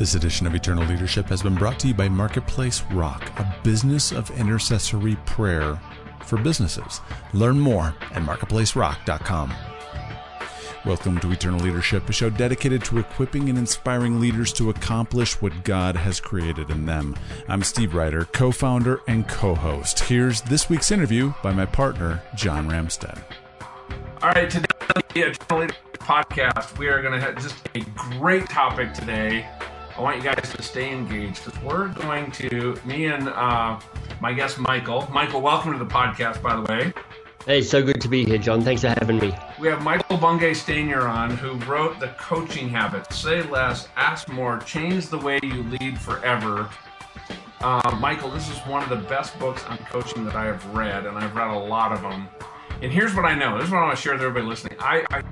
This edition of Eternal Leadership has been brought to you by Marketplace Rock, a business of intercessory prayer for businesses. Learn more at marketplacerock.com. Welcome to Eternal Leadership, a show dedicated to equipping and inspiring leaders to accomplish what God has created in them. I'm Steve Ryder, co founder and co host. Here's this week's interview by my partner, John Ramstead. All right, today on the Eternal Leadership podcast, we are going to have just a great topic today I want you guys to stay engaged because we're going to, me and uh, my guest Michael. Michael, welcome to the podcast, by the way. Hey, so good to be here, John. Thanks for having me. We have Michael Bungay Stanier on, who wrote The Coaching Habit Say Less, Ask More, Change the Way You Lead Forever. Uh, Michael, this is one of the best books on coaching that I have read, and I've read a lot of them. And here's what I know. This is what I want to share with everybody listening. I, I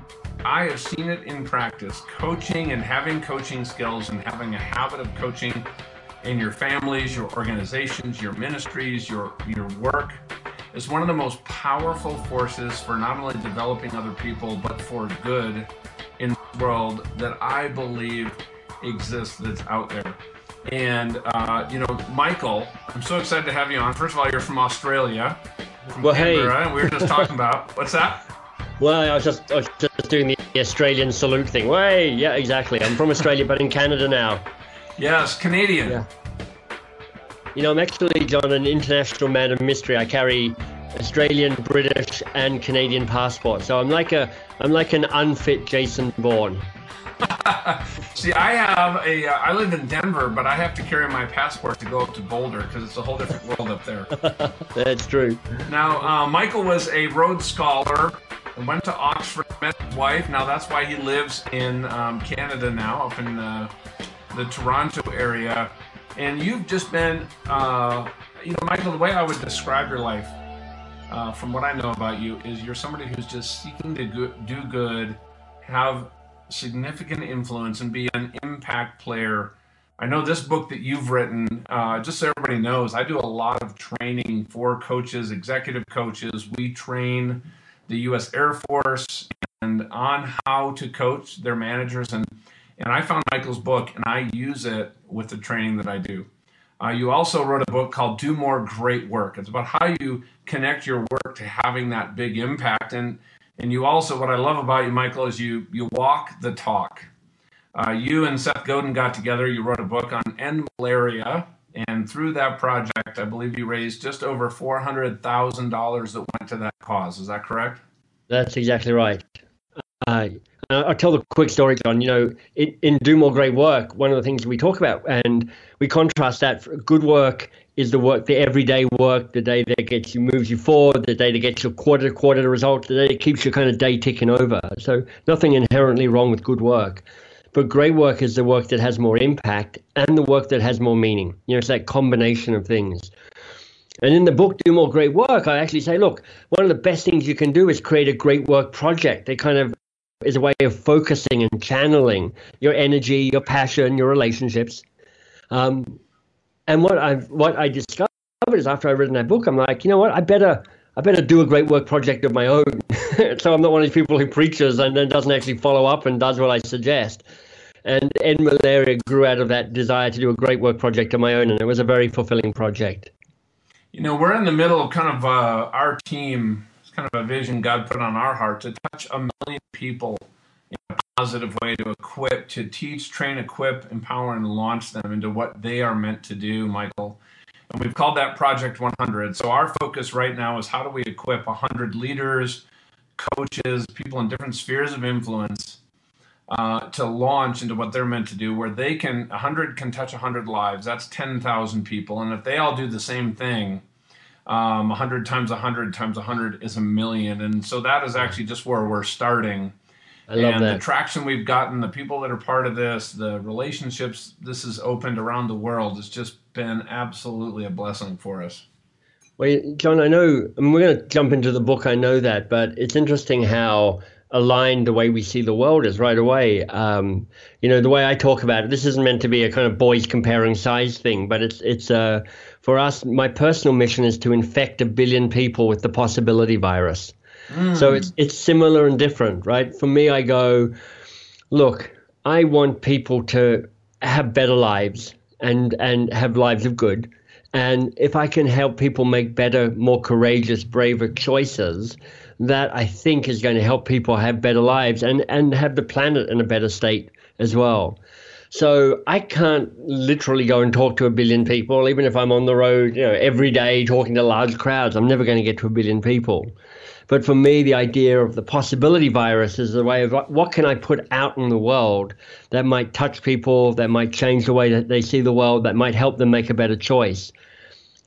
I have seen it in practice. Coaching and having coaching skills and having a habit of coaching in your families, your organizations, your ministries, your your work is one of the most powerful forces for not only developing other people but for good in the world that I believe exists that's out there. And uh, you know, Michael, I'm so excited to have you on. First of all, you're from Australia. Well, hey, we were just talking about what's that? Well, I was just I was just doing the Australian salute thing. Way, yeah, exactly. I'm from Australia, but in Canada now. Yes, Canadian. Yeah. You know, I'm actually, John, an international man of mystery. I carry Australian, British, and Canadian passport. So I'm like a I'm like an unfit Jason Bourne. See, I have a. Uh, I live in Denver, but I have to carry my passport to go up to Boulder because it's a whole different world up there. That's true. Now, uh, Michael was a Rhodes Scholar and went to Oxford, met his wife. Now that's why he lives in um, Canada now, up in the, the Toronto area. And you've just been, uh, you know, Michael, the way I would describe your life, uh, from what I know about you, is you're somebody who's just seeking to go- do good, have significant influence, and be an impact player. I know this book that you've written, uh, just so everybody knows, I do a lot of training for coaches, executive coaches. We train the U.S. Air Force and on how to coach their managers. And, and I found Michael's book and I use it with the training that I do. Uh, you also wrote a book called Do More Great Work. It's about how you connect your work to having that big impact. And, and you also, what I love about you, Michael, is you, you walk the talk. Uh, you and Seth Godin got together. You wrote a book on end malaria. And through that project, I believe you raised just over $400,000 that went to that cause. Is that correct? That's exactly right. Uh, I'll tell the quick story, John. You know, in, in Do More Great Work, one of the things we talk about, and we contrast that good work is the work, the everyday work, the day that gets you, moves you forward, the day that gets you quarter to quarter result, the day that keeps your kind of day ticking over. So nothing inherently wrong with good work. But great work is the work that has more impact and the work that has more meaning. You know, it's that combination of things. And in the book, Do More Great Work, I actually say, look, one of the best things you can do is create a great work project. It kind of is a way of focusing and channeling your energy, your passion, your relationships. Um, and what I what I discovered is after I read that book, I'm like, you know what, I better I better do a great work project of my own. so I'm not one of these people who preaches and then doesn't actually follow up and does what I suggest. And End Malaria grew out of that desire to do a great work project of my own, and it was a very fulfilling project. You know, we're in the middle of kind of uh, our team, it's kind of a vision God put on our heart to touch a million people in a positive way, to equip, to teach, train, equip, empower, and launch them into what they are meant to do, Michael. And we've called that Project 100. So our focus right now is how do we equip 100 leaders, coaches, people in different spheres of influence uh, to launch into what they're meant to do, where they can 100 can touch 100 lives. That's 10,000 people, and if they all do the same thing, um, 100 times 100 times 100 is a million, and so that is actually just where we're starting. And that. the traction we've gotten, the people that are part of this, the relationships this has opened around the world, it's just been absolutely a blessing for us. Well, John, I know, I mean, we're going to jump into the book, I know that, but it's interesting how aligned the way we see the world is right away. Um, you know, the way I talk about it, this isn't meant to be a kind of boys comparing size thing, but it's it's uh, for us. My personal mission is to infect a billion people with the possibility virus. Mm. So it's it's similar and different, right? For me, I go, look, I want people to have better lives and and have lives of good. And if I can help people make better, more courageous, braver choices, that I think is going to help people have better lives and, and have the planet in a better state as well. So I can't literally go and talk to a billion people, even if I'm on the road, you know, every day talking to large crowds. I'm never going to get to a billion people. But for me, the idea of the possibility virus is a way of what can I put out in the world that might touch people, that might change the way that they see the world, that might help them make a better choice.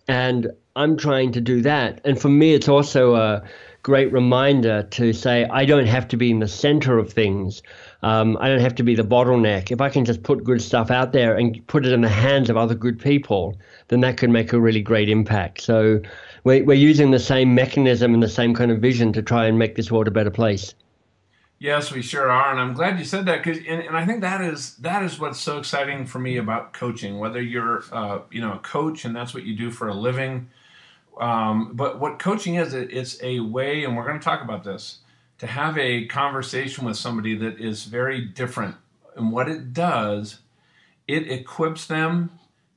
And I'm trying to do that. And for me, it's also a great reminder to say, I don't have to be in the center of things. Um, I don't have to be the bottleneck. If I can just put good stuff out there and put it in the hands of other good people, then that could make a really great impact. So we're, we're using the same mechanism and the same kind of vision to try and make this world a better place. Yes, we sure are, and I'm glad you said that because, and, and, I think that is that is what's so exciting for me about coaching. Whether you're, uh, you know, a coach and that's what you do for a living, um, but what coaching is, it, it's a way, and we're going to talk about this, to have a conversation with somebody that is very different. And what it does, it equips them,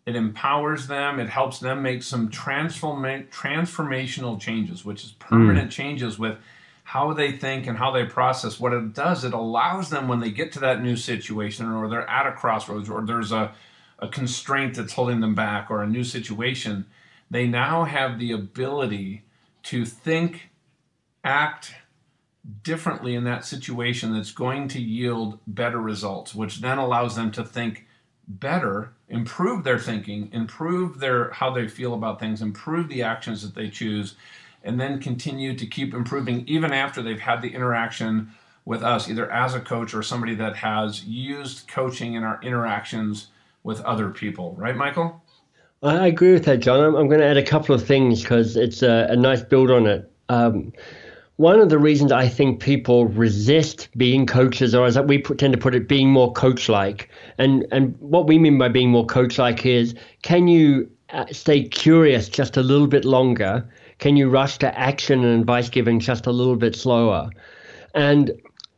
it empowers them, it helps them make some transform transformational changes, which is permanent mm. changes with how they think and how they process. What it does, it allows them when they get to that new situation or they're at a crossroads or there's a, a constraint that's holding them back or a new situation, they now have the ability to think, act differently in that situation that's going to yield better results, which then allows them to think better, improve their thinking, improve their how they feel about things, improve the actions that they choose and then continue to keep improving even after they've had the interaction with us, either as a coach or somebody that has used coaching in our interactions with other people. Right, Michael? I agree with that, John. I'm, going to add a couple of things because it's a, a, nice build on it. Um, one of the reasons I think people resist being coaches, or as we tend to put it, being more coach-like, and and what we mean by being more coach-like is, can you uh, stay curious just a little bit longer can you rush to action and advice giving just a little bit slower? And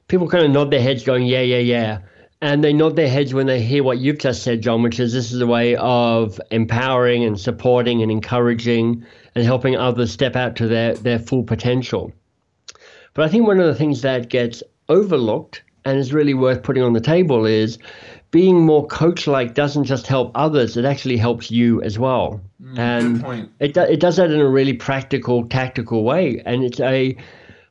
people kind of nod their heads, going, yeah, yeah, yeah. And they nod their heads when they hear what you've just said, John, which is this is a way of empowering and supporting and encouraging and helping others step out to their, their full potential. But I think one of the things that gets overlooked and is really worth putting on the table is being more coach like doesn't just help others, it actually helps you as well. Mm, and it, do, it does that in a really practical, tactical way. And it's a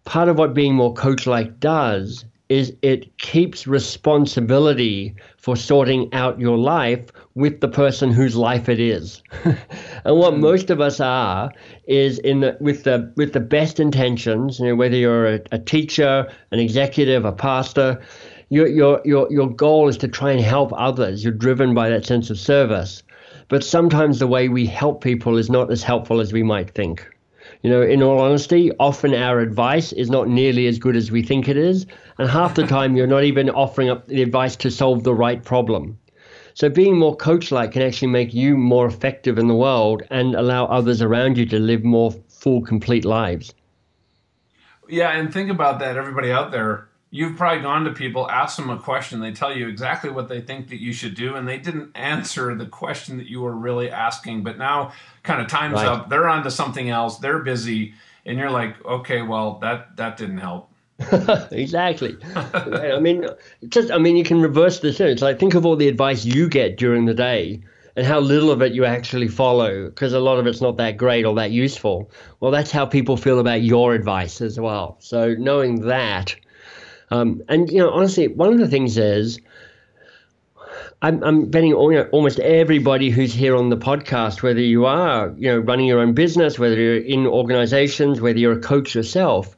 part of what being more coach like does is it keeps responsibility for sorting out your life with the person whose life it is. and what mm. most of us are is in the, with the with the best intentions, you know, whether you're a, a teacher, an executive, a pastor, your, your, your, your goal is to try and help others. You're driven by that sense of service. But sometimes the way we help people is not as helpful as we might think. You know, in all honesty, often our advice is not nearly as good as we think it is. And half the time, you're not even offering up the advice to solve the right problem. So being more coach like can actually make you more effective in the world and allow others around you to live more full, complete lives. Yeah, and think about that, everybody out there you've probably gone to people, asked them a question, they tell you exactly what they think that you should do, and they didn't answer the question that you were really asking. But now, kind of time's right. up. They're on to something else. They're busy, and you're like, okay, well, that that didn't help. exactly. I mean, just I mean, you can reverse this. It's like think of all the advice you get during the day and how little of it you actually follow because a lot of it's not that great or that useful. Well, that's how people feel about your advice as well. So knowing that um, and you know, honestly, one of the things is. I'm, I'm betting all, you know, almost everybody who's here on the podcast, whether you are, you know, running your own business, whether you're in organizations, whether you're a coach yourself,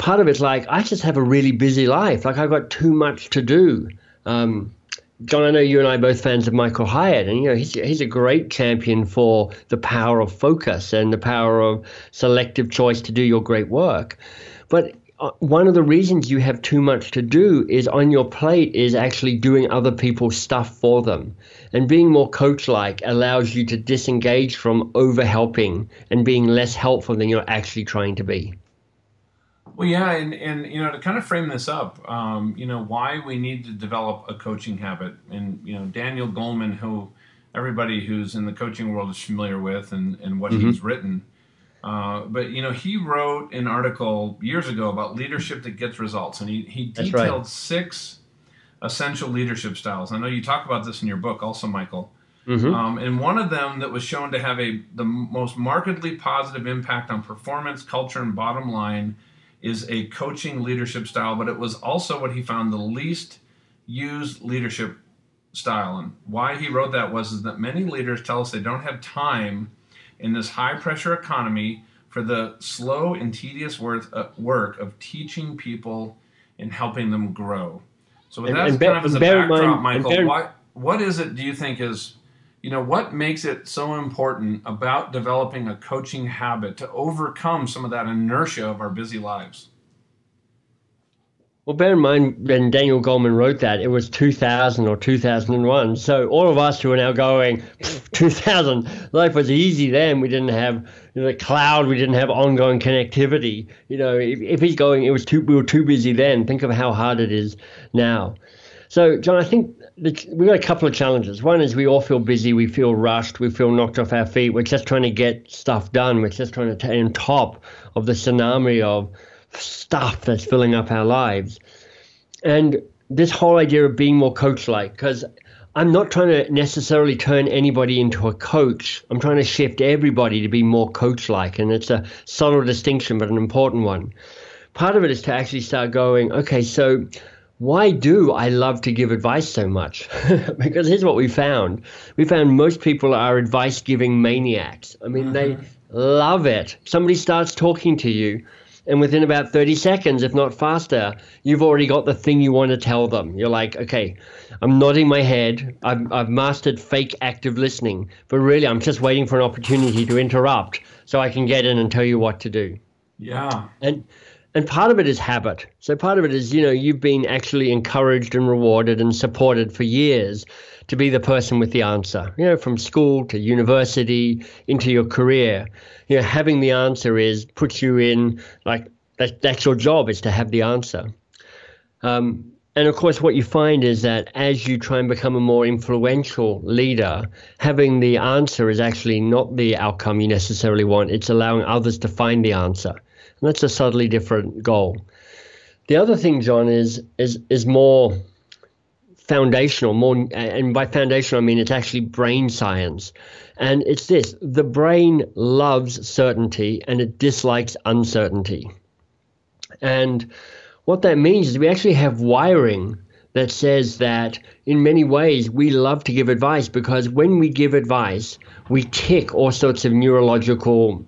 part of it's like I just have a really busy life. Like I've got too much to do. Um, John, I know you and I are both fans of Michael Hyatt, and you know he's he's a great champion for the power of focus and the power of selective choice to do your great work. But uh, one of the reasons you have too much to do is on your plate is actually doing other people's stuff for them. And being more coach like allows you to disengage from over helping and being less helpful than you're actually trying to be. Well, yeah, and, and you know to kind of frame this up, um, you know why we need to develop a coaching habit, and you know Daniel Goleman, who everybody who's in the coaching world is familiar with, and and what mm-hmm. he's written. Uh, but you know he wrote an article years ago about leadership that gets results, and he he detailed right. six essential leadership styles. I know you talk about this in your book, also, Michael. Mm-hmm. Um, and one of them that was shown to have a the most markedly positive impact on performance, culture, and bottom line is a coaching leadership style. But it was also what he found the least used leadership style. And why he wrote that was is that many leaders tell us they don't have time in this high pressure economy for the slow and tedious work, uh, work of teaching people and helping them grow. So with and, that and kind of as a backdrop, mind, Michael, why, what is it do you think is you know what makes it so important about developing a coaching habit to overcome some of that inertia of our busy lives? Well bear in mind when daniel goleman wrote that it was 2000 or 2001 so all of us who are now going 2000 life was easy then. We didn't have you know, the cloud. We didn't have ongoing connectivity. You know if, if he's going it was too we were too busy then. Think of how hard it is now. So john i think we've got a couple of challenges. One is we all feel busy, we feel rushed, we feel knocked off our feet. We're just trying to get stuff done. We're just trying to stay on top of the tsunami of stuff that's filling up our lives. And this whole idea of being more coach like, because I'm not trying to necessarily turn anybody into a coach. I'm trying to shift everybody to be more coach like. And it's a subtle distinction, but an important one. Part of it is to actually start going, okay, so why do I love to give advice so much? because here's what we found. We found most people are advice giving maniacs. I mean, mm-hmm. they love it. Somebody starts talking to you, and within about 30 seconds, if not faster, you've already got the thing you want to tell them. You're like, okay, I'm nodding my head. I've, I've mastered fake active listening, but really, I'm just waiting for an opportunity to interrupt so I can get in and tell you what to do. Yeah. And and part of it is habit. So part of it is, you know, you've been actually encouraged and rewarded and supported for years to be the person with the answer. You know, from school to university into your career. You know, having the answer is puts you in like that, that's your job is to have the answer. Um, and of course, what you find is that as you try and become a more influential leader, having the answer is actually not the outcome you necessarily want. It's allowing others to find the answer. And that's a subtly different goal. The other thing, John, is is is more foundational, more and by foundational I mean it's actually brain science. And it's this the brain loves certainty and it dislikes uncertainty. And what that means is we actually have wiring that says that in many ways we love to give advice because when we give advice, we tick all sorts of neurological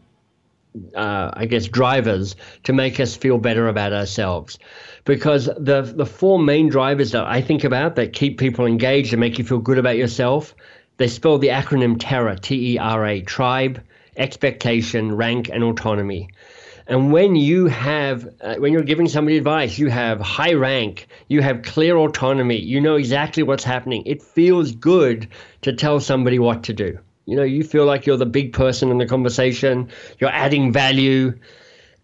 uh, I guess, drivers to make us feel better about ourselves. Because the the four main drivers that I think about that keep people engaged and make you feel good about yourself, they spell the acronym TERA, T E R A, tribe, expectation, rank, and autonomy. And when you have, uh, when you're giving somebody advice, you have high rank, you have clear autonomy, you know exactly what's happening. It feels good to tell somebody what to do. You know, you feel like you're the big person in the conversation, you're adding value.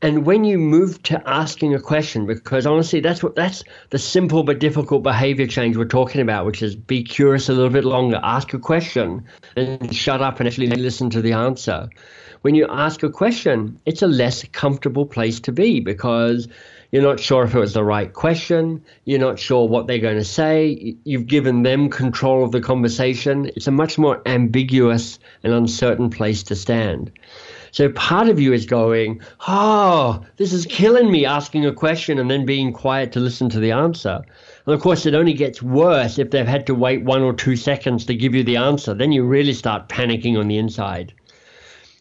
And when you move to asking a question, because honestly, that's what that's the simple but difficult behavior change we're talking about, which is be curious a little bit longer, ask a question, and shut up and actually listen to the answer. When you ask a question, it's a less comfortable place to be because you're not sure if it was the right question. You're not sure what they're going to say. You've given them control of the conversation. It's a much more ambiguous and uncertain place to stand. So part of you is going, Oh, this is killing me asking a question and then being quiet to listen to the answer. And of course, it only gets worse if they've had to wait one or two seconds to give you the answer. Then you really start panicking on the inside.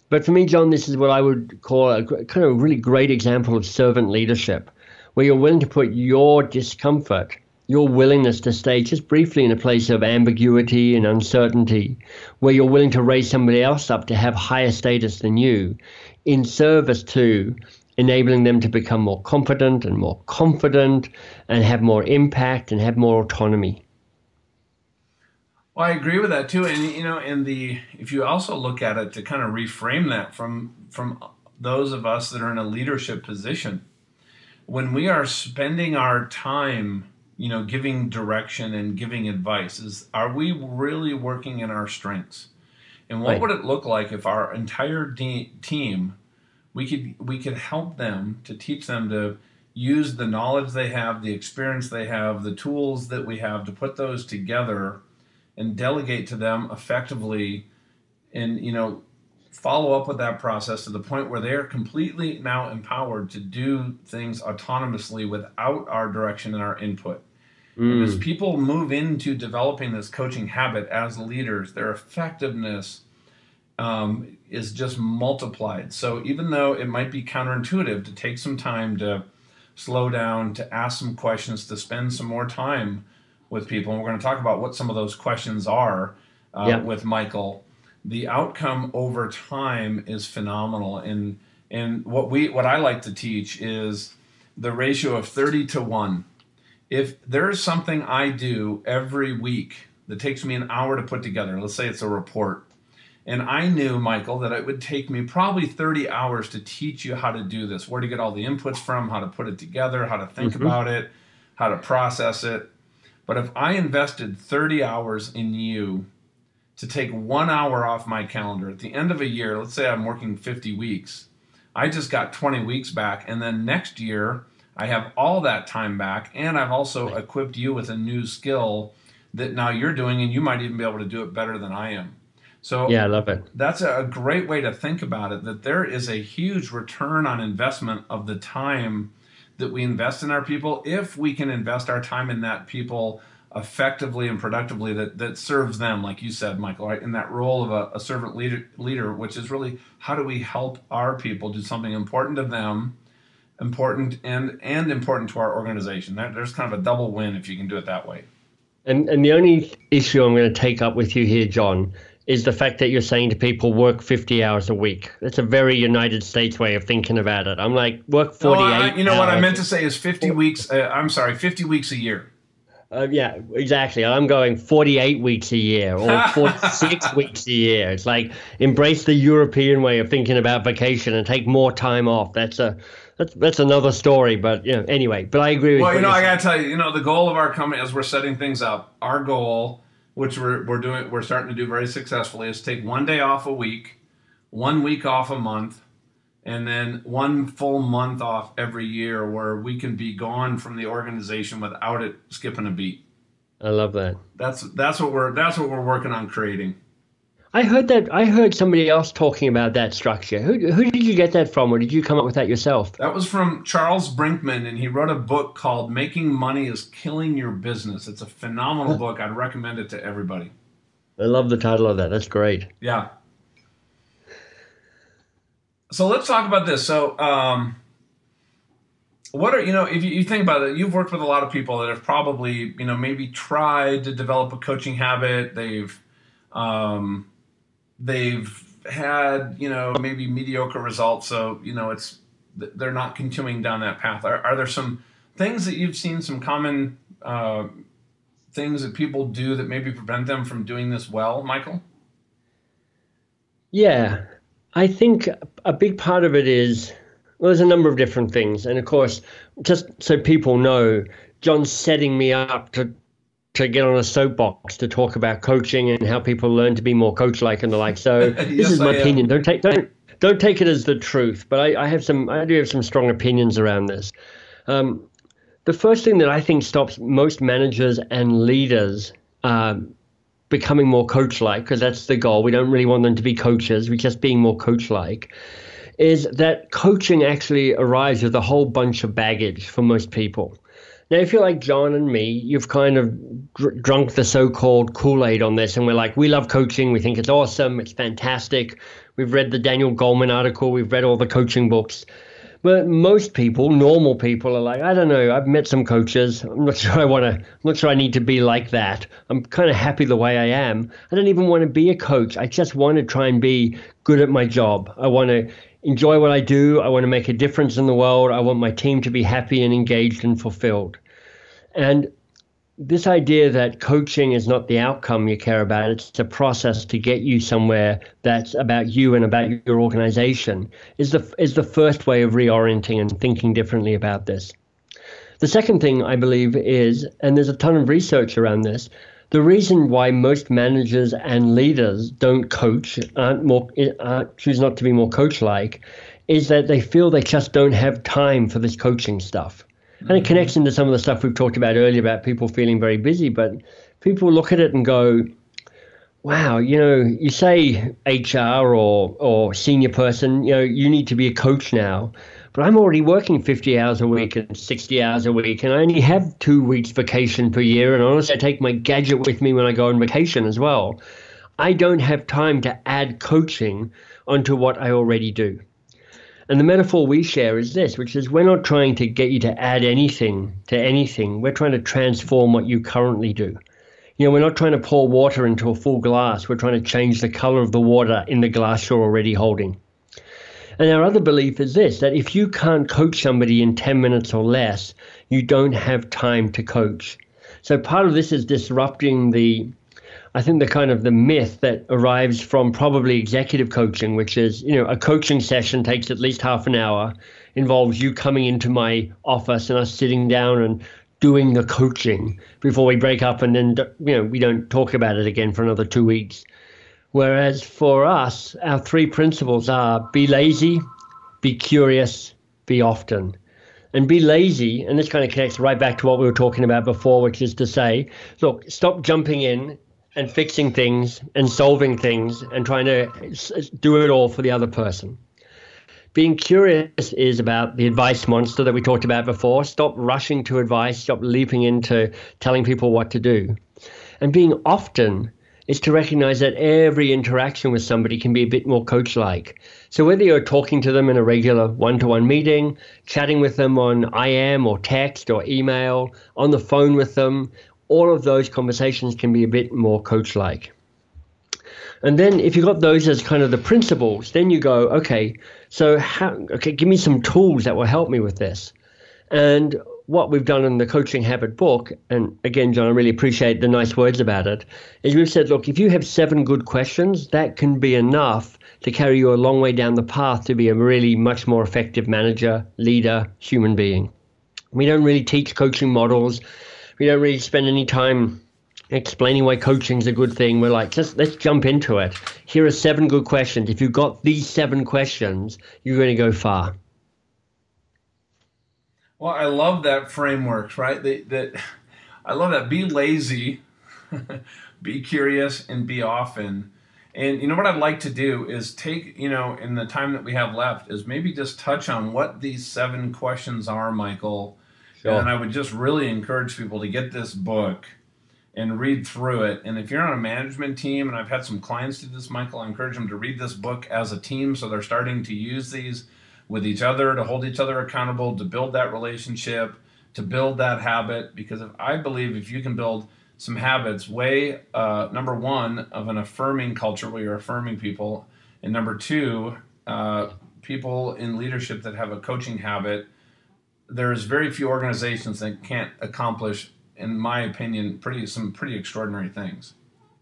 But for me, John, this is what I would call a kind of a really great example of servant leadership where you're willing to put your discomfort, your willingness to stay just briefly in a place of ambiguity and uncertainty, where you're willing to raise somebody else up to have higher status than you, in service to enabling them to become more confident and more confident and have more impact and have more autonomy. Well, I agree with that too, and you know, in the if you also look at it to kind of reframe that from from those of us that are in a leadership position, when we are spending our time, you know, giving direction and giving advice, is are we really working in our strengths? And what Right. would it look like if our entire de- team we could we could help them to teach them to use the knowledge they have, the experience they have, the tools that we have to put those together and delegate to them effectively and you know follow up with that process to the point where they are completely now empowered to do things autonomously without our direction and our input. And as people move into developing this coaching habit as leaders, their effectiveness um, is just multiplied. So even though it might be counterintuitive to take some time to slow down, to ask some questions, to spend some more time with people, and we're going to talk about what some of those questions are uh, Yeah. with Michael. The outcome over time is phenomenal, and and what we what I like to teach is the ratio of thirty to one. If there's something I do every week that takes me an hour to put together, let's say it's a report, and I knew, Michael, that it would take me probably 30 hours to teach you how to do this, where to get all the inputs from, how to put it together, how to think mm-hmm. about it, how to process it. But if I invested 30 hours in you to take one hour off my calendar at the end of a year, let's say I'm working 50 weeks, I just got 20 weeks back. And then next year, I have all that time back. And I've also equipped you with a new skill that now you're doing, and you might even be able to do it better than I am. So Yeah, I love it. that's a great way to think about it that there is a huge return on investment of the time that we invest in our people if we can invest our time in that people effectively and productively that, that serves them like you said michael right in that role of a, a servant leader, leader which is really how do we help our people do something important to them important and and important to our organization there, there's kind of a double win if you can do it that way And and the only issue I'm going to take up with you here, John, is the fact that you're saying to people work 50 hours a week. That's a very United States way of thinking about it. I'm like work 48. No, I- you know what i meant to say is 50 weeks uh, i'm sorry 50 weeks a year Uh, yeah, exactly. I'm going 48 weeks a year or 46 weeks a year. It's like embrace the European way of thinking about vacation and take more time off. That's a that's that's another story. But you know, anyway. But I agree with you. Well, you know, I got to tell you, you know, the goal of our company as we're setting things up, our goal, which we're we're doing, we're starting to do very successfully, is take one day off a week, one week off a month, and then one full month off every year, where we can be gone from the organization without it skipping a beat. I love that. That's that's what we're that's what we're working on creating. I heard that. I heard somebody else talking about that structure. Who who did you get that from, or did you come up with that yourself? That was from Charles Brinkman, and he wrote a book called "Making Money Is Killing Your Business." It's a phenomenal book. I'd recommend it to everybody. I love the title of that. That's great. Yeah. So let's talk about this. So, um, what are you know if you, you think about it, you've worked with a lot of people that have probably you know maybe tried to develop a coaching habit. They've um, they've had you know maybe mediocre results. So you know it's they're not continuing down that path. Are, are there some things that you've seen some common uh, things that people do that maybe prevent them from doing this well, Michael? Yeah, I think a big part of it is well, there's a number of different things, and of course, just so people know, John's setting me up to to get on a soapbox to talk about coaching and how people learn to be more coach-like and the like. So this is my opinion. Don't take don't don't take it as the truth, but I, I have some I do have some strong opinions around this. Um, the first thing that I think stops most managers and leaders um, becoming more coach like, because that's the goal. We don't really want them to be coaches, we're just being more coach like, is that coaching actually arrives with a whole bunch of baggage for most people. Now, if you're like John and me, you've kind of dr- drunk the so called Kool Aid on this, and we're like, we love coaching, we think it's awesome, it's fantastic. We've read the Daniel Goleman article, we've read all the coaching books. But most people, normal people, are like, I don't know. I've met some coaches. I'm not sure I want to. I'm not sure I need to be like that. I'm kind of happy the way I am. I don't even want to be a coach. I just want to try and be good at my job. I want to enjoy what I do. I want to make a difference in the world. I want my team to be happy and engaged and fulfilled. And this idea that coaching is not the outcome you care about, it's a process to get you somewhere that's about you and about your organization is the is the first way of reorienting and thinking differently about this. The second thing I believe is, and there's a ton of research around this, the reason why most managers and leaders don't coach, aren't more, uh, choose not to be more coach-like, is that they feel they just don't have time for this coaching stuff. And it connects into some of the stuff we've talked about earlier about people feeling very busy, but people look at it and go, wow, you know, you say HR or, or senior person, you know, you need to be a coach now, but I'm already working 50 hours a week and 60 hours a week, and I only have two weeks vacation per year, and honestly, I take my gadget with me when I go on vacation as well. I don't have time to add coaching onto what I already do. And the metaphor we share is this, which is we're not trying to get you to add anything to anything. We're trying to transform what you currently do. You know, we're not trying to pour water into a full glass. We're trying to change the color of the water in the glass you're already holding. And our other belief is this that if you can't coach somebody in 10 minutes or less, you don't have time to coach. So part of this is disrupting the I think the kind of the myth that arrives from probably executive coaching, which is, you know, a coaching session takes at least half an hour, involves you coming into my office and us sitting down and doing the coaching before we break up and then, you know, we don't talk about it again for another two weeks. Whereas for us, our three principles are be lazy, be curious, be often. And be lazy, and this kind of connects right back to what we were talking about before, which is to say, look, stop jumping in and fixing things and solving things and trying to do it all for the other person. Being curious is about the advice monster that we talked about before. Stop rushing to advice, stop leaping into telling people what to do. And being often is to recognize that every interaction with somebody can be a bit more coach like. So, whether you're talking to them in a regular one to one meeting, chatting with them on IM or text or email, on the phone with them, all of those conversations can be a bit more coach like. And then if you've got those as kind of the principles, then you go, okay, so how, okay, give me some tools that will help me with this. And what we've done in the coaching habit book, and again, John, I really appreciate the nice words about it, is we've said, look, if you have seven good questions, that can be enough to carry you a long way down the path to be a really much more effective manager, leader, human being. We don't really teach coaching models we don't really spend any time explaining why coaching is a good thing. We're like, just let's jump into it. Here are seven good questions. If you've got these seven questions, you're going to go far. Well, I love that framework, right? That, that I love that. Be lazy, be curious, and be often. And you know what I'd like to do is take, you know, in the time that we have left, is maybe just touch on what these seven questions are, Michael And I would just really encourage people to get this book and read through it. And if you're on a management team, and I've had some clients do this, Michael, I encourage them to read this book as a team so they're starting to use these with each other to hold each other accountable, to build that relationship, to build that habit. Because if, I believe if you can build some habits, way uh, number one of an affirming culture where you're affirming people, and number two, uh, people in leadership that have a coaching habit there's very few organizations that can't accomplish, in my opinion, pretty some pretty extraordinary things.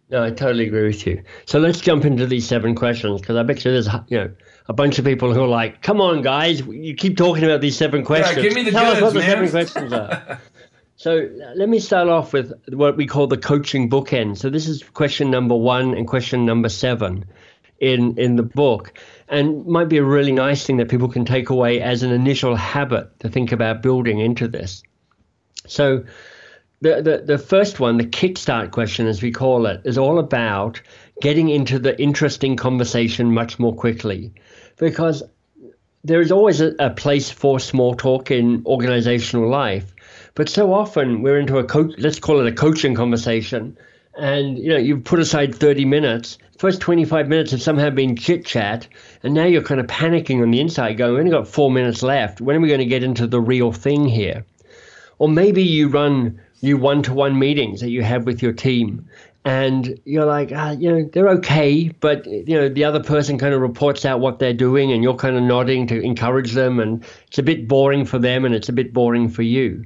No, I totally agree with you. So let's jump into these seven questions because I bet you there's you know a bunch of people who are like, "Come on, guys, you keep talking about these seven questions. Yeah, give me the Tell goods, us what man. the seven questions are." so let me start off with what we call the coaching bookend. So this is question number one and question number seven in in the book and might be a really nice thing that people can take away as an initial habit to think about building into this. So, the, the, the first one, the kickstart question, as we call it, is all about getting into the interesting conversation much more quickly. Because there is always a, a place for small talk in organizational life. But so often we're into a coach, let's call it a coaching conversation, and you know you've put aside 30 minutes first 25 minutes have somehow been chit chat and now you're kind of panicking on the inside going we only got four minutes left. When are we going to get into the real thing here? Or maybe you run you one-to-one meetings that you have with your team and you're like ah, you know they're okay but you know the other person kind of reports out what they're doing and you're kind of nodding to encourage them and it's a bit boring for them and it's a bit boring for you.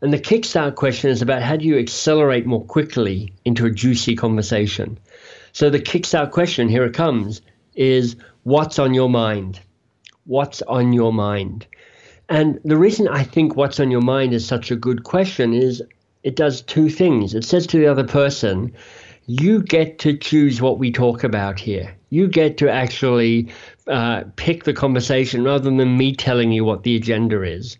And the kickstart question is about how do you accelerate more quickly into a juicy conversation. So the kickstart question, here it comes, is what's on your mind? What's on your mind? And the reason I think what's on your mind is such a good question is it does two things. It says to the other person, you get to choose what we talk about here. You get to actually uh, pick the conversation rather than me telling you what the agenda is.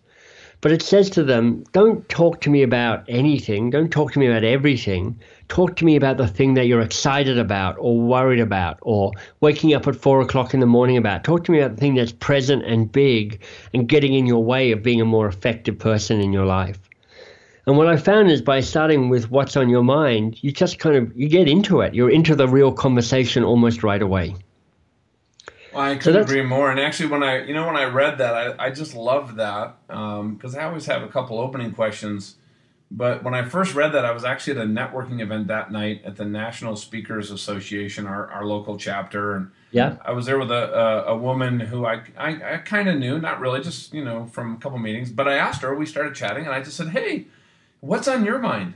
But it says to them, don't talk to me about anything. Don't talk to me about everything. Talk to me about the thing that you're excited about or worried about or waking up at four o'clock in the morning about. Talk to me about the thing that's present and big and getting in your way of being a more effective person in your life. And what I found is by starting with what's on your mind, you just kind of you get into it. You're into the real conversation almost right away. Well, I couldn't so agree more. And actually, when I you know when I read that, I, I just loved that because um, I always have a couple opening questions. But when I first read that, I was actually at a networking event that night at the National Speakers Association, our, our local chapter, and yeah, I was there with a a, a woman who I I, I kind of knew, not really, just you know from a couple meetings. But I asked her, we started chatting, and I just said, "Hey, what's on your mind?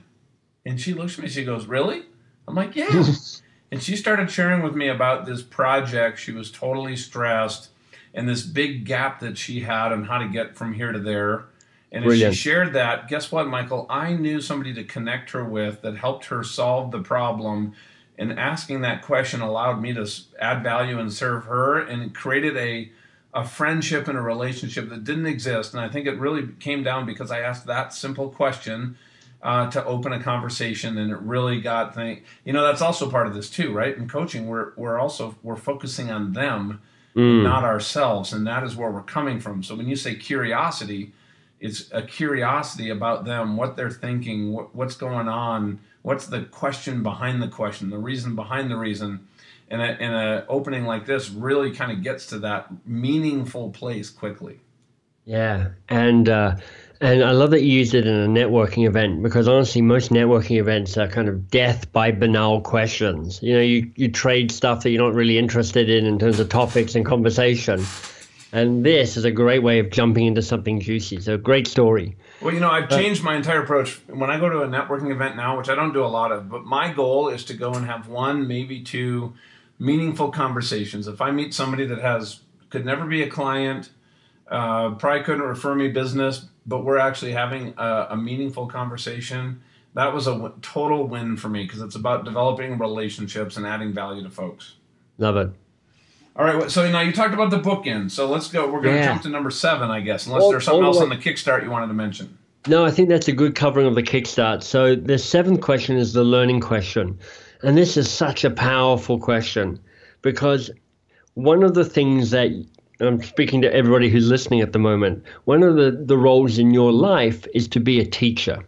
And she looks at me, she goes, really? I'm like, yeah. and she started sharing with me about this project. She was totally stressed and this big gap that she had on how to get from here to there. And Brilliant. as she shared that, guess what, Michael? I knew somebody to connect her with that helped her solve the problem. And asking that question allowed me to add value and serve her and created a a friendship and a relationship that didn't exist. And I think it really came down because I asked that simple question uh, to open a conversation, and it really got thing. You know, that's also part of this too, right? In coaching, we're we're also we're focusing on them, mm. not ourselves, and that is where we're coming from. So when you say curiosity, it's a curiosity about them, what they're thinking, what, what's going on, what's the question behind the question, the reason behind the reason and a, and a opening like this really kind of gets to that meaningful place quickly. Yeah, and uh, and I love that you used it in a networking event because honestly, most networking events are kind of death by banal questions. You know, you you trade stuff that you're not really interested in in terms of topics and conversation. And this is a great way of jumping into something juicy. So, great story. Well, you know, I've changed my entire approach. When I go to a networking event now, which I don't do a lot of, but my goal is to go and have one, maybe two meaningful conversations. If I meet somebody that has could never be a client, uh, probably couldn't refer me business, but we're actually having a, a meaningful conversation. That was a w- total win for me because it's about developing relationships and adding value to folks. Love it. All right, so now you talked about the bookend, so let's go. We're going to yeah. jump to number seven, I guess, unless there's something else on the kickstart you wanted to mention. No, I think that's a good covering of the kickstart. So the seventh question is the learning question. And this is such a powerful question because one of the things that I'm speaking to everybody who's listening at the moment, one of the, the roles in your life is to be a teacher.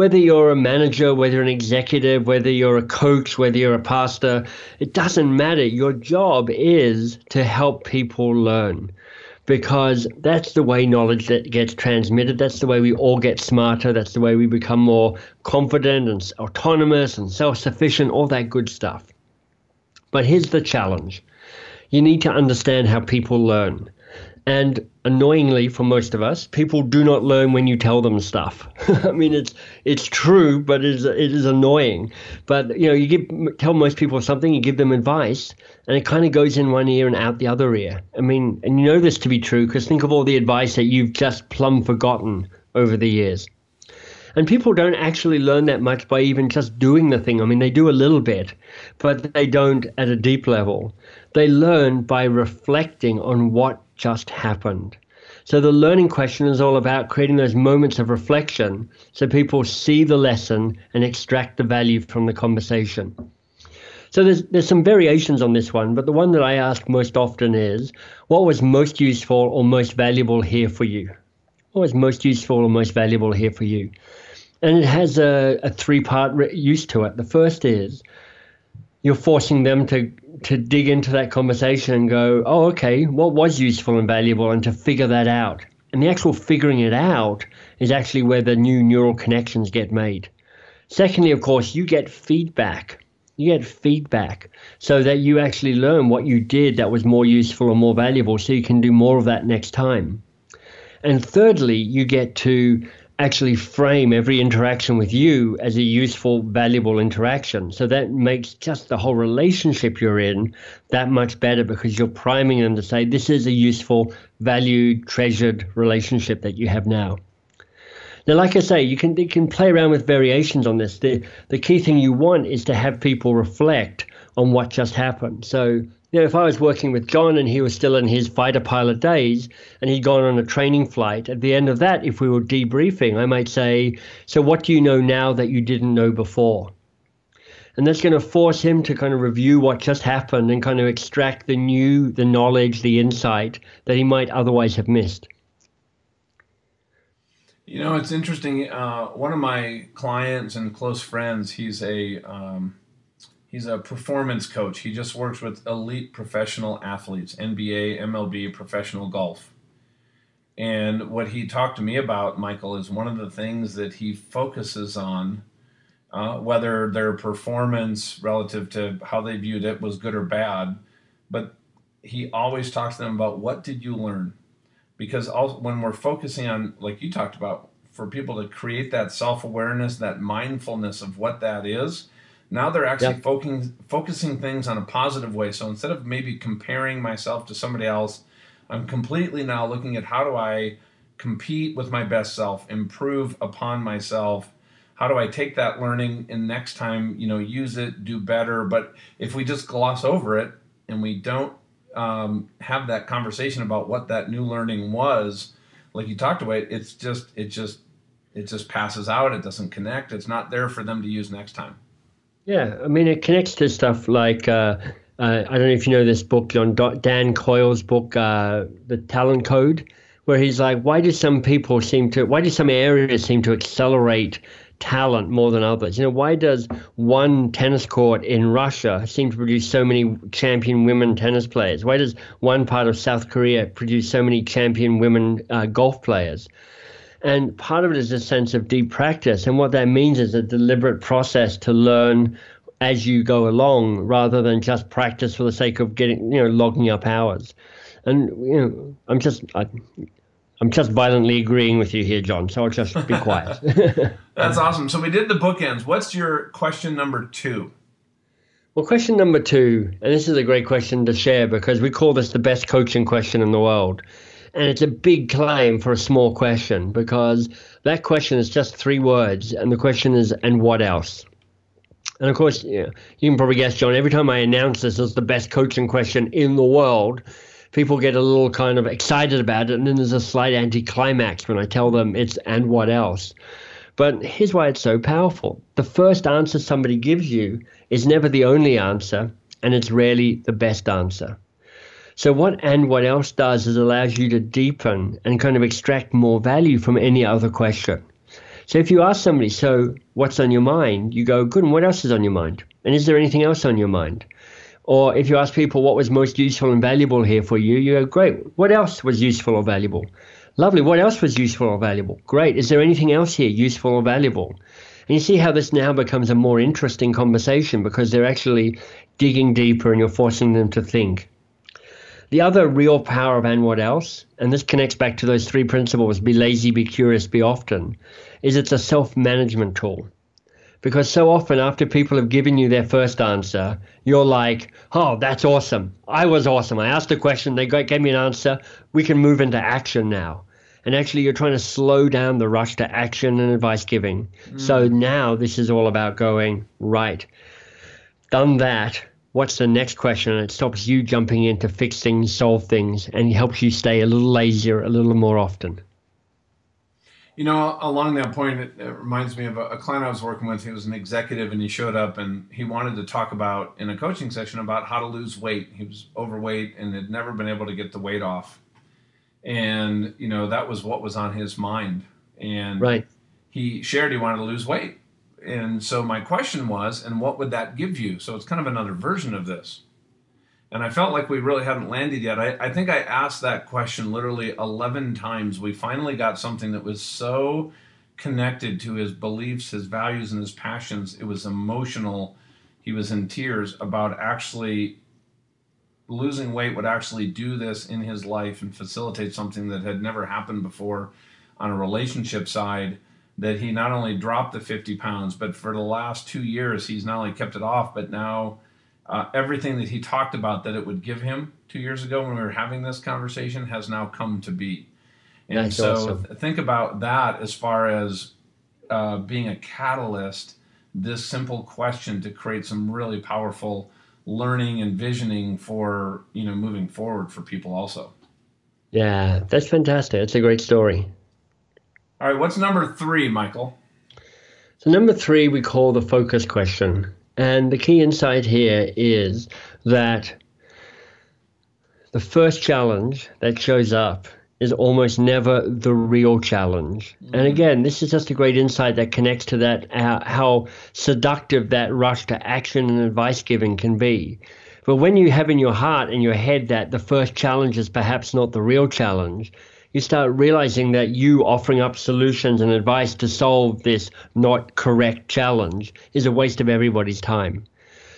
Whether you're a manager, whether you're an executive, whether you're a coach, whether you're a pastor, it doesn't matter. Your job is to help people learn because that's the way knowledge that gets transmitted. That's the way we all get smarter. That's the way we become more confident and autonomous and self sufficient, all that good stuff. But here's the challenge you need to understand how people learn. And annoyingly for most of us, people do not learn when you tell them stuff. I mean, it's it's true, but it is, it is annoying. But you know, you give tell most people something, you give them advice, and it kind of goes in one ear and out the other ear. I mean, and you know this to be true because think of all the advice that you've just plumb forgotten over the years. And people don't actually learn that much by even just doing the thing. I mean, they do a little bit, but they don't at a deep level. They learn by reflecting on what just happened. So the learning question is all about creating those moments of reflection so people see the lesson and extract the value from the conversation. So there's there's some variations on this one, but the one that I ask most often is, what was most useful or most valuable here for you? What was most useful or most valuable here for you? And it has a, a three part re- use to it. The first is you're forcing them to to dig into that conversation and go, oh, okay, what was useful and valuable, and to figure that out. And the actual figuring it out is actually where the new neural connections get made. Secondly, of course, you get feedback you get feedback so that you actually learn what you did that was more useful or more valuable so you can do more of that next time. And thirdly, you get to actually frame every interaction with you as a useful, valuable interaction. So that makes just the whole relationship you're in that much better because you're priming them to say, this is a useful, valued, treasured relationship that you have now. Now, like I say, you can you can play around with variations on this. The the key thing you want is to have people reflect on what just happened. So you know, if I was working with John and he was still in his fighter pilot days and he'd gone on a training flight, at the end of that, if we were debriefing, I might say, So, what do you know now that you didn't know before? And that's going to force him to kind of review what just happened and kind of extract the new, the knowledge, the insight that he might otherwise have missed. You know, it's interesting. Uh, one of my clients and close friends, he's a um, He's a performance coach. He just works with elite professional athletes, NBA, MLB, professional golf. And what he talked to me about, Michael, is one of the things that he focuses on, uh, whether their performance relative to how they viewed it was good or bad, but he always talks to them about what did you learn? Because also, when we're focusing on, like you talked about, for people to create that self awareness, that mindfulness of what that is, now they're actually focusing focusing things on a positive way. So instead of maybe comparing myself to somebody else, I'm completely now looking at how do I compete with my best self, improve upon myself. How do I take that learning and next time, you know, use it, do better? But if we just gloss over it and we don't um, have that conversation about what that new learning was, like you talked about, it's just it just it just passes out. It doesn't connect. It's not there for them to use next time. Yeah, I mean, it connects to stuff like uh, uh, I don't know if you know this book, John Dan Coyle's book, uh, The Talent Code, where he's like, why do some people seem to, why do some areas seem to accelerate talent more than others? You know, why does one tennis court in Russia seem to produce so many champion women tennis players? Why does one part of South Korea produce so many champion women uh, golf players? And part of it is a sense of deep practice. And what that means is a deliberate process to learn as you go along rather than just practice for the sake of getting, you know, logging up hours. And, you know, I'm just, I, I'm just violently agreeing with you here, John. So I'll just be quiet. That's awesome. So we did the bookends. What's your question number two? Well, question number two, and this is a great question to share because we call this the best coaching question in the world. And it's a big claim for a small question because that question is just three words. And the question is, and what else? And of course, you, can probably guess, John, every time I announce this as the best coaching question in the world, people get a little kind of excited about it. And then there's a slight anticlimax when I tell them it's, and what else? But here's why it's so powerful the first answer somebody gives you is never the only answer, and it's rarely the best answer. So what and what else does is allows you to deepen and kind of extract more value from any other question. So if you ask somebody, so what's on your mind? You go, good, and what else is on your mind? And is there anything else on your mind? Or if you ask people what was most useful and valuable here for you, you go, great, what else was useful or valuable? Lovely, what else was useful or valuable? Great, is there anything else here useful or valuable? And you see how this now becomes a more interesting conversation because they're actually digging deeper and you're forcing them to think. The other real power of and what else, and this connects back to those three principles be lazy, be curious, be often, is it's a self management tool. Because so often, after people have given you their first answer, you're like, oh, that's awesome. I was awesome. I asked a question, they gave me an answer. We can move into action now. And actually, you're trying to slow down the rush to action and advice giving. Mm. So now this is all about going, right, done that what's the next question? And it stops you jumping in to fix things solve things and helps you stay a little lazier a little more often. You know along that point it, it reminds me of a, a, client i was working with. He was an executive and he showed up and he wanted to talk about in a coaching session about how to lose weight. He was overweight and had never been able to get the weight off. And you know that was what was on his mind. And right. he shared he wanted to lose weight and so my question was, and what would that give you? So it's kind of another version of this. And I felt like we really hadn't landed yet. I, I think I asked that question literally 11 times. We finally got something that was so connected to his beliefs, his values, and his passions. It was emotional. He was in tears about actually losing weight would actually do this in his life and facilitate something that had never happened before on a relationship side that he not only dropped the 50 pounds, but for the last two years, he's not only kept it off, but now uh, everything that he talked about that it would give him two years ago when we were having this conversation has now come to be. And That's so awesome. think about that as far as uh, being a catalyst, this simple question to create some really powerful learning and visioning for, you know, moving forward for people also. Yeah, that's fantastic. It's a great story. All right, what's number three, Michael? So, number three, we call the focus question. And the key insight here is that the first challenge that shows up is almost never the real challenge. Mm-hmm. And again, this is just a great insight that connects to that how, how seductive that rush to action and advice giving can be. But when you have in your heart and your head that the first challenge is perhaps not the real challenge, you start realizing that you offering up solutions and advice to solve this not correct challenge is a waste of everybody's time.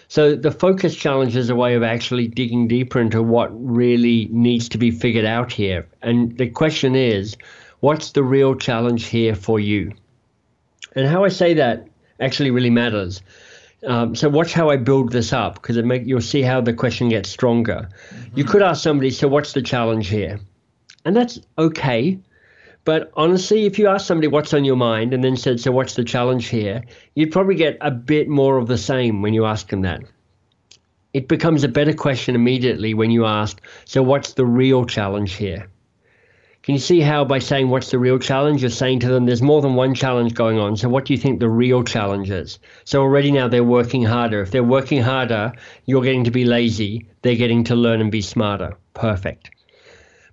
So the focus challenge is a way of actually digging deeper into what really needs to be figured out here. And the question is, what's the real challenge here for you? And how I say that actually really matters. Um, so watch how I build this up because you'll see how the question gets stronger. You could ask somebody, so what's the challenge here? And that's okay. But honestly, if you ask somebody what's on your mind and then said, So what's the challenge here? You'd probably get a bit more of the same when you ask them that. It becomes a better question immediately when you ask, So what's the real challenge here? Can you see how by saying what's the real challenge, you're saying to them there's more than one challenge going on. So what do you think the real challenge is? So already now they're working harder. If they're working harder, you're getting to be lazy. They're getting to learn and be smarter. Perfect.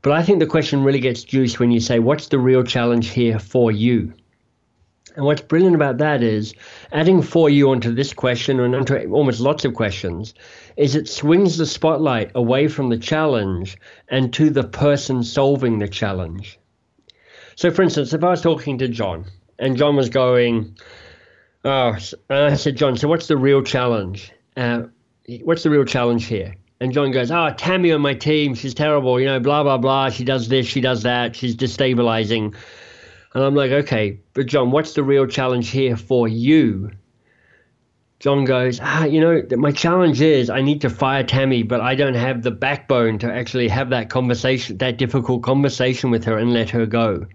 But I think the question really gets juiced when you say, what's the real challenge here for you? And what's brilliant about that is adding for you onto this question and onto almost lots of questions is it swings the spotlight away from the challenge and to the person solving the challenge. So, for instance, if I was talking to John and John was going, Oh, and I said, John, so what's the real challenge? Uh, what's the real challenge here? And John goes, Oh, Tammy on my team, she's terrible, you know, blah, blah, blah. She does this, she does that, she's destabilizing. And I'm like, Okay, but John, what's the real challenge here for you? John goes, Ah, you know, my challenge is I need to fire Tammy, but I don't have the backbone to actually have that conversation, that difficult conversation with her and let her go.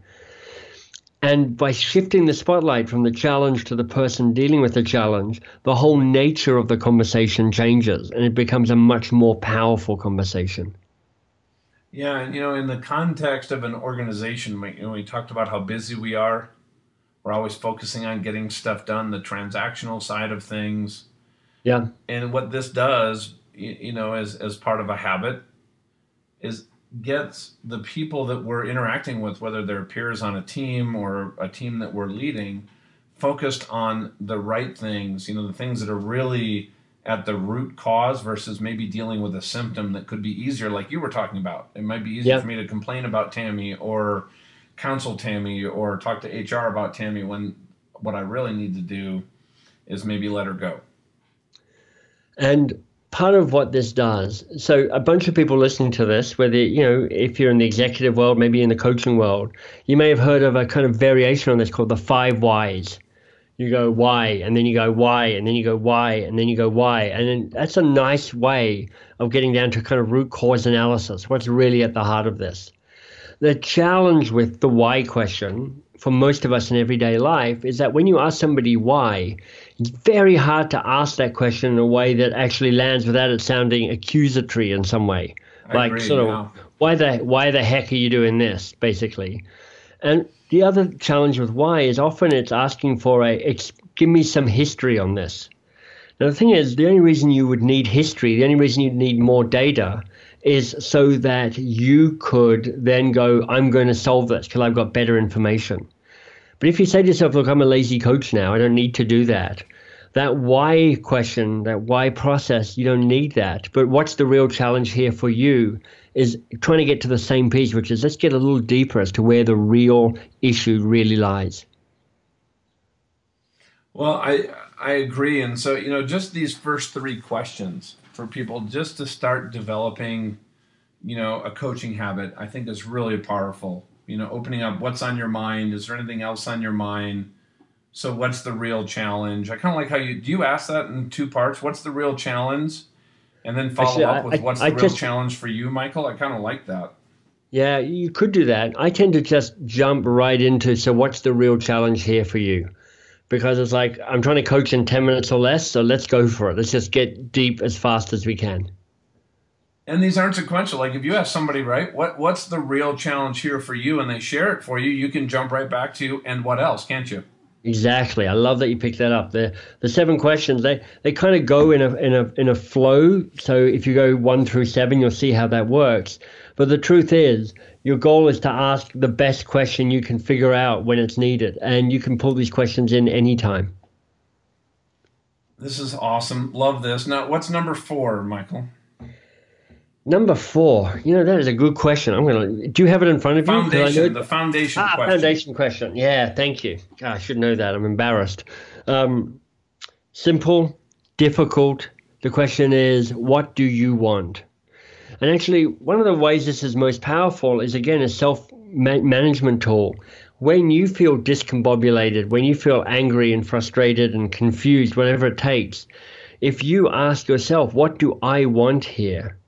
And by shifting the spotlight from the challenge to the person dealing with the challenge, the whole nature of the conversation changes and it becomes a much more powerful conversation. Yeah, and you know, in the context of an organization, we, you know, we talked about how busy we are. We're always focusing on getting stuff done, the transactional side of things. Yeah. And what this does, you, you know, as as part of a habit, is gets the people that we're interacting with, whether they're peers on a team or a team that we're leading, focused on the right things, you know, the things that are really at the root cause versus maybe dealing with a symptom that could be easier, like you were talking about. It might be easier yeah. for me to complain about Tammy or counsel Tammy or talk to HR about Tammy when what I really need to do is maybe let her go. And part of what this does so a bunch of people listening to this whether you know if you're in the executive world maybe in the coaching world you may have heard of a kind of variation on this called the five whys. You go why and then you go why and then you go why and then you go why and then that's a nice way of getting down to kind of root cause analysis what's really at the heart of this. The challenge with the why question for most of us in everyday life is that when you ask somebody why, very hard to ask that question in a way that actually lands without it sounding accusatory in some way. I like agree, sort of why the why the heck are you doing this, basically. And the other challenge with why is often it's asking for a it's give me some history on this. Now the thing is the only reason you would need history, the only reason you'd need more data is so that you could then go, I'm going to solve this because I've got better information. But if you say to yourself, look, I'm a lazy coach now, I don't need to do that. That why question, that why process, you don't need that. But what's the real challenge here for you is trying to get to the same piece, which is let's get a little deeper as to where the real issue really lies. Well, I I agree, and so you know, just these first three questions for people just to start developing, you know, a coaching habit, I think is really powerful. You know, opening up what's on your mind. Is there anything else on your mind? So what's the real challenge? I kind of like how you do you ask that in two parts. What's the real challenge? And then follow Actually, up with I- what's I the real just- challenge for you, Michael. I kind of like that. Yeah, you could do that. I tend to just jump right into so what's the real challenge here for you? Because it's like I'm trying to coach in 10 minutes or less, so let's go for it. Let's just get deep as fast as we can. And these aren't sequential. Like if you ask somebody, right, what what's the real challenge here for you, and they share it for you, you can jump right back to and what else, can't you? Exactly. I love that you picked that up. The the seven questions they they kind of go in a in a in a flow. So if you go one through seven, you'll see how that works. But the truth is, your goal is to ask the best question you can figure out when it's needed, and you can pull these questions in anytime. This is awesome. Love this. Now, what's number four, Michael? Number four, you know that is a good question. I'm gonna. Do you have it in front of you? Foundation. The foundation Ah, question. foundation question. Yeah, thank you. God, I should know that. I'm embarrassed. Um, simple, difficult. The question is, what do you want? And actually, one of the ways this is most powerful is again a self management tool. When you feel discombobulated, when you feel angry and frustrated and confused, whatever it takes, if you ask yourself, what do I want here?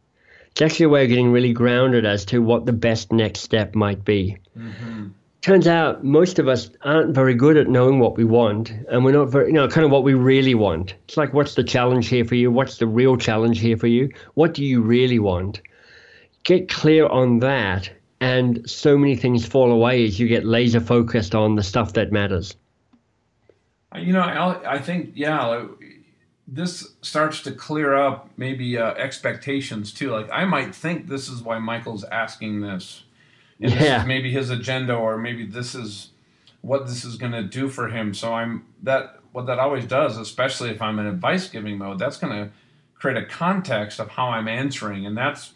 It's actually a way of getting really grounded as to what the best next step might be. Mm-hmm. Turns out most of us aren't very good at knowing what we want, and we're not very, you know, kind of what we really want. It's like, what's the challenge here for you? What's the real challenge here for you? What do you really want? Get clear on that, and so many things fall away as you get laser focused on the stuff that matters. You know, I, I think yeah, this starts to clear up maybe uh, expectations too. Like I might think this is why Michael's asking this, and this is maybe his agenda, or maybe this is what this is going to do for him. So I'm that what that always does, especially if I'm in advice giving mode. That's going to create a context of how I'm answering, and that's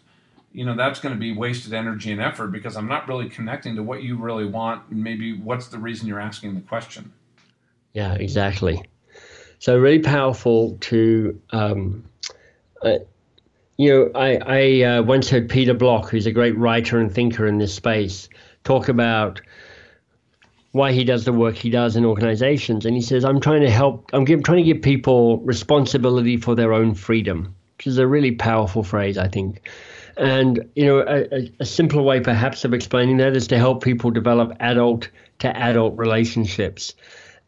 you know that's going to be wasted energy and effort because I'm not really connecting to what you really want, and maybe what's the reason you're asking the question. Yeah, exactly. So really powerful to, um, uh, you know, I, I uh, once heard Peter Block, who's a great writer and thinker in this space, talk about why he does the work he does in organizations, and he says, "I'm trying to help. I'm give, trying to give people responsibility for their own freedom," which is a really powerful phrase, I think. And you know, a, a, a simpler way perhaps of explaining that is to help people develop adult to adult relationships.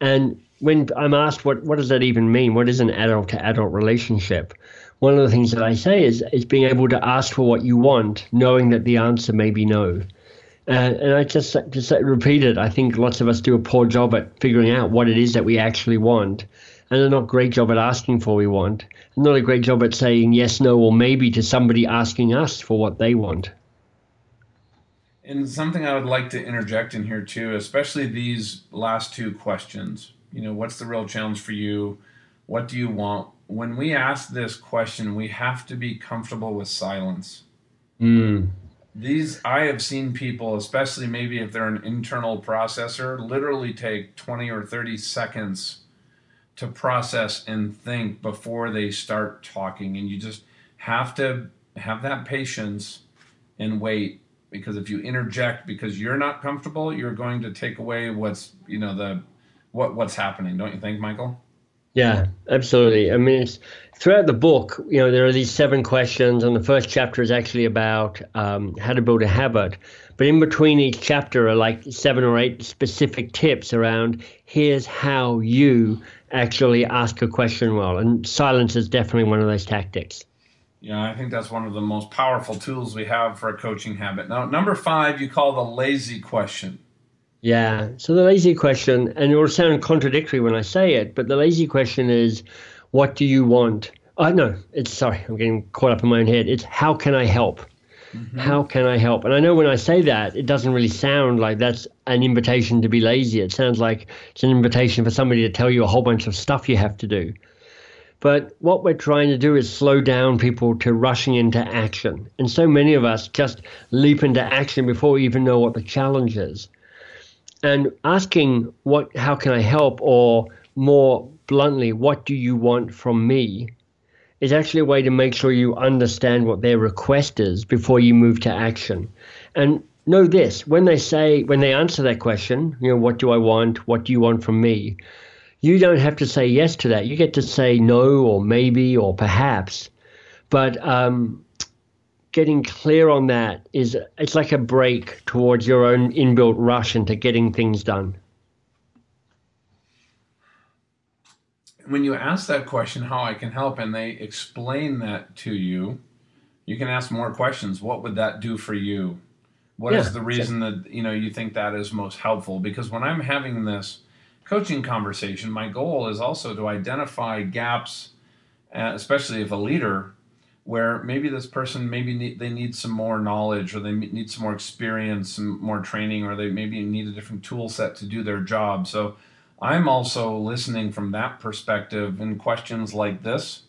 And when I'm asked what what does that even mean? What is an adult to adult relationship? One of the things that I say is is being able to ask for what you want, knowing that the answer may be no. Uh, and I just just repeat it. I think lots of us do a poor job at figuring out what it is that we actually want, and are not great job at asking for what we want. Not a great job at saying yes, no, or maybe to somebody asking us for what they want. And something I would like to interject in here too, especially these last two questions. You know, what's the real challenge for you? What do you want? When we ask this question, we have to be comfortable with silence. Mm. These, I have seen people, especially maybe if they're an internal processor, literally take 20 or 30 seconds to process and think before they start talking. And you just have to have that patience and wait because if you interject because you're not comfortable, you're going to take away what's, you know, the what what's happening, don't you think, Michael? Yeah, absolutely. I mean, throughout the book, you know, there are these seven questions, and the first chapter is actually about um, how to build a habit. But in between each chapter are like seven or eight specific tips around here's how you actually ask a question well. And silence is definitely one of those tactics. Yeah, I think that's one of the most powerful tools we have for a coaching habit. Now, number five, you call the lazy question. Yeah. So the lazy question, and it will sound contradictory when I say it, but the lazy question is, what do you want? Oh, no, it's sorry, I'm getting caught up in my own head. It's how can I help? Mm-hmm. How can I help? And I know when I say that, it doesn't really sound like that's an invitation to be lazy. It sounds like it's an invitation for somebody to tell you a whole bunch of stuff you have to do. But what we're trying to do is slow down people to rushing into action. And so many of us just leap into action before we even know what the challenge is. And asking what how can i help or more bluntly what do you want from me is actually a way to make sure you understand what their request is before you move to action. And know this when they say when they answer that question you know what do i want? What do you want from me You don't have to say yes to that. You get to say no or maybe or perhaps. But um, getting clear on that is it's like a brake towards your own inbuilt rush into getting things done. When you ask that question, how I can help, and they explain that to you, you can ask more questions. What would that do for you? What yeah, is the reason that you know you think that is most helpful? Because when I'm having this coaching conversation, my goal is also to identify gaps, uh, especially if a leader where maybe this person maybe need, they need some more knowledge or they need some more experience some more training or they maybe need a different tool set to do their job. So i'm also listening from that perspective in questions like this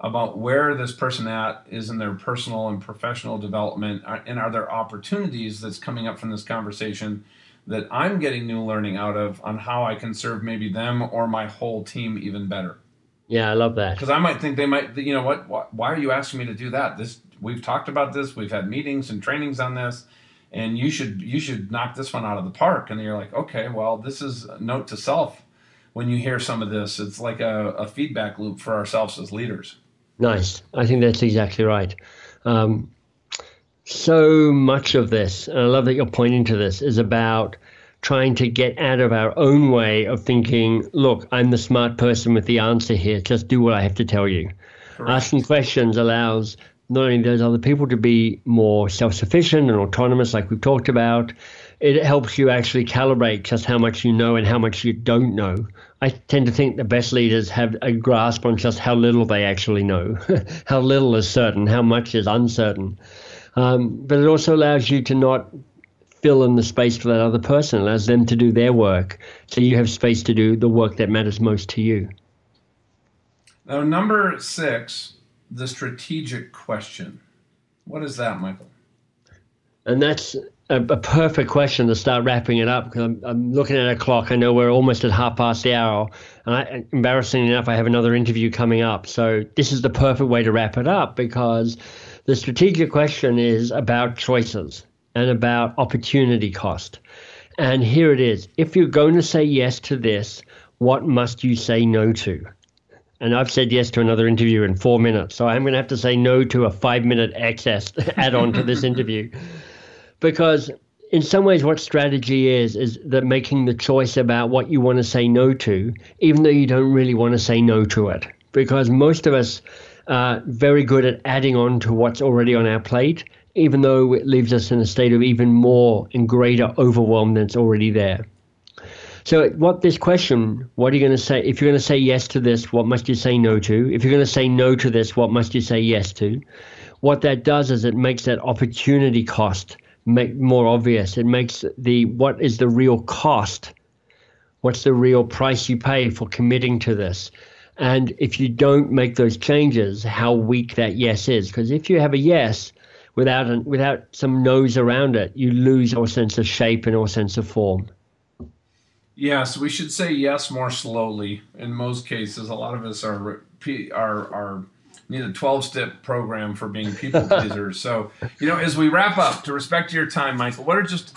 about where this person at is in their personal and professional development uh, and are there opportunities that's coming up from this conversation that i'm getting new learning out of on how i can serve maybe them or my whole team even better yeah, I love that. Because I might think they might, you know, what? Why are you asking me to do that? This we've talked about this. We've had meetings and trainings on this, and you should you should knock this one out of the park. And you're like, okay, well, this is a note to self. When you hear some of this, it's like a, a feedback loop for ourselves as leaders. Nice. I think that's exactly right. Um, so much of this, and I love that you're pointing to this, is about trying to get out of our own way of thinking, look, I'm the smart person with the answer here. Just do what I have to tell you. Correct. Asking questions allows not only those other people to be more self sufficient and autonomous, like we've talked about, it helps you actually calibrate just how much you know and how much you don't know. I tend to think the best leaders have a grasp on just how little they actually know, how little is certain, how much is uncertain. Um, but it also allows you to not fill in the space for that other person, allows them to do their work. So you have space to do the work that matters most to you. Now, number six, the strategic question. What is that, Michael? And that's a, a perfect question to start wrapping it up because I'm, I'm, looking at a clock. I know we're almost at half past the hour. And I, embarrassingly enough, I have another interview coming up. So this is the perfect way to wrap it up because the strategic question is about choices and about opportunity cost. And here it is. If you're going to say yes to this, what must you say no to? And I've said yes to another interview in four minutes. So I'm going to have to say no to a five minute access add on to this interview. Because in some ways, what strategy is, is that making the choice about what you want to say no to, even though you don't really want to say no to it. Because most of us are very good at adding on to what's already on our plate even though it leaves us in a state of even more and greater overwhelm that's already there. So, what this question, what are you going to say? If you're going to say yes to this, what must you say no to? If you're going to say no to this, what must you say yes to? What that does is it makes that opportunity cost make more obvious. It makes the what is the real cost? What's the real price you pay for committing to this? And if you don't make those changes, how weak that yes is. Because if you have a yes, without an, without some no's around it, you lose your sense of shape and your sense of form. Yes, we should say yes more slowly. In most cases, a lot of us are are are need a 12 step program for being people pleasers. so, you know, as we wrap up, to respect your time, Michael, what are just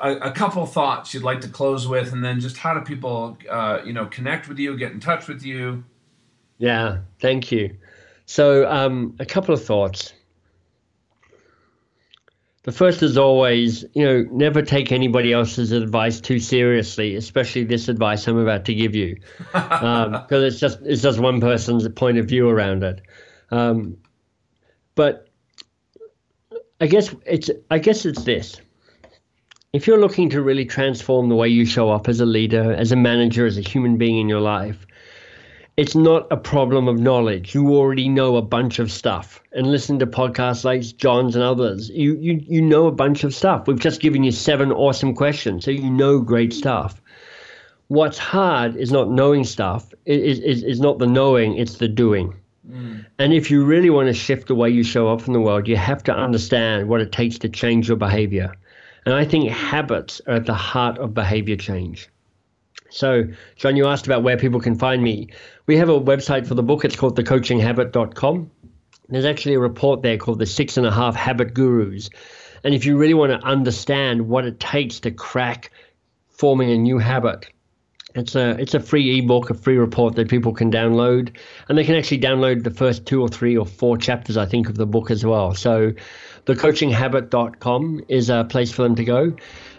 a, a, couple thoughts you'd like to close with, and then just how do people, uh, you know, connect with you, get in touch with you? Yeah, thank you. So, um, a couple of thoughts. The first is always, you know, never take anybody else's advice too seriously, especially this advice I'm about to give you, because um, it's just it's just one person's point of view around it. Um, but I guess it's I guess it's this. If you're looking to really transform the way you show up as a leader, as a manager, as a human being in your life, it's not a problem of knowledge. You already know a bunch of stuff. And listen to podcasts like John's and others. You you you know a bunch of stuff. We've just given you seven awesome questions, so you know great stuff. What's hard is not knowing stuff. Is is is not the knowing. It's the doing. Mm. And if you really want to shift the way you show up in the world, you have to understand what it takes to change your behavior. And I think habits are at the heart of behavior change. So, John, you asked about where people can find me. We have a website for the book. It's called thecoachinghabit.com. There's actually a report there called The Six and a Half Habit Gurus. And if you really want to understand what it takes to crack forming a new habit, It's a it's a free ebook, a free report that people can download, and they can actually download the first two or three or four chapters, I think, of the book as well. So, thecoachinghabit.com is a place for them to go,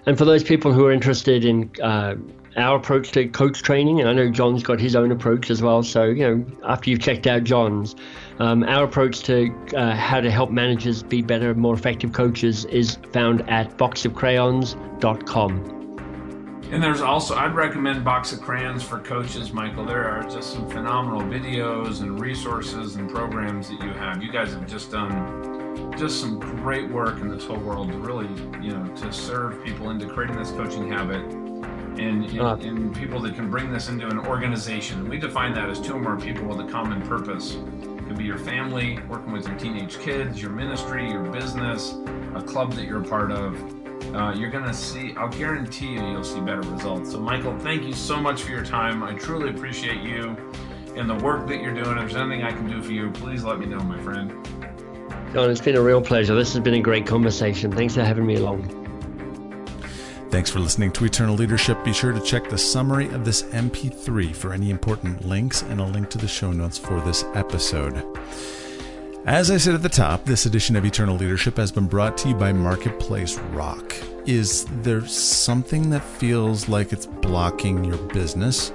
and for those people who are interested in uh, our approach to coach training, and I know John's got his own approach as well. So, you know, after you've checked out John's, um, our approach to uh, how to help managers be better, more effective coaches is found at boxofcrayons.com. And there's also, I'd recommend Box of Crayons for coaches, Michael. There are just some phenomenal videos and resources and programs that you have. You guys have just done just some great work in this whole world to really, you know, to serve people into creating this coaching habit and, and, uh, and people that can bring this into an organization. We define that as two or more people with a common purpose. It could be your family, working with your teenage kids, your ministry, your business, a club that you're a part of uh, you're going to see, I'll guarantee you, you'll see better results. So, Michael, thank you so much for your time. I truly appreciate you and the work that you're doing. If there's anything I can do for you, please let me know, my friend. John, it's been a real pleasure. This has been a great conversation. Thanks for having me along. Thanks for listening to Eternal Leadership. Be sure to check the summary of this MP3 for any important links and a link to the show notes for this episode. As I said at the top, this edition of Eternal Leadership has been brought to you by Marketplace Rock. Is there something that feels like it's blocking your business?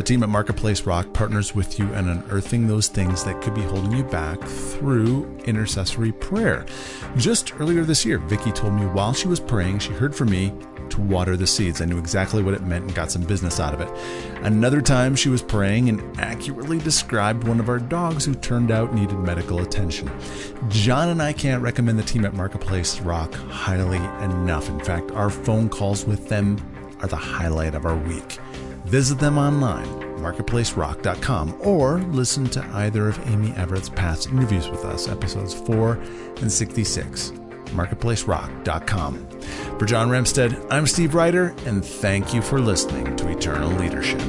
The team at Marketplace Rock partners with you in unearthing those things that could be holding you back through intercessory prayer. Just earlier this year, Vicki told me while she was praying, she heard from me to water the seeds. I knew exactly what it meant and got some business out of it. Another time, she was praying and accurately described one of our dogs who turned out needed medical attention. John and I can't recommend the team at Marketplace Rock highly enough. In fact, our phone calls with them are the highlight of our week. Visit them online, marketplacerock.com, or listen to either of Amy Everett's past interviews with us, episodes 4 and 66 marketplacerock.com. For John Ramstead, I'm Steve Ryder, and thank you for listening to Eternal Leadership.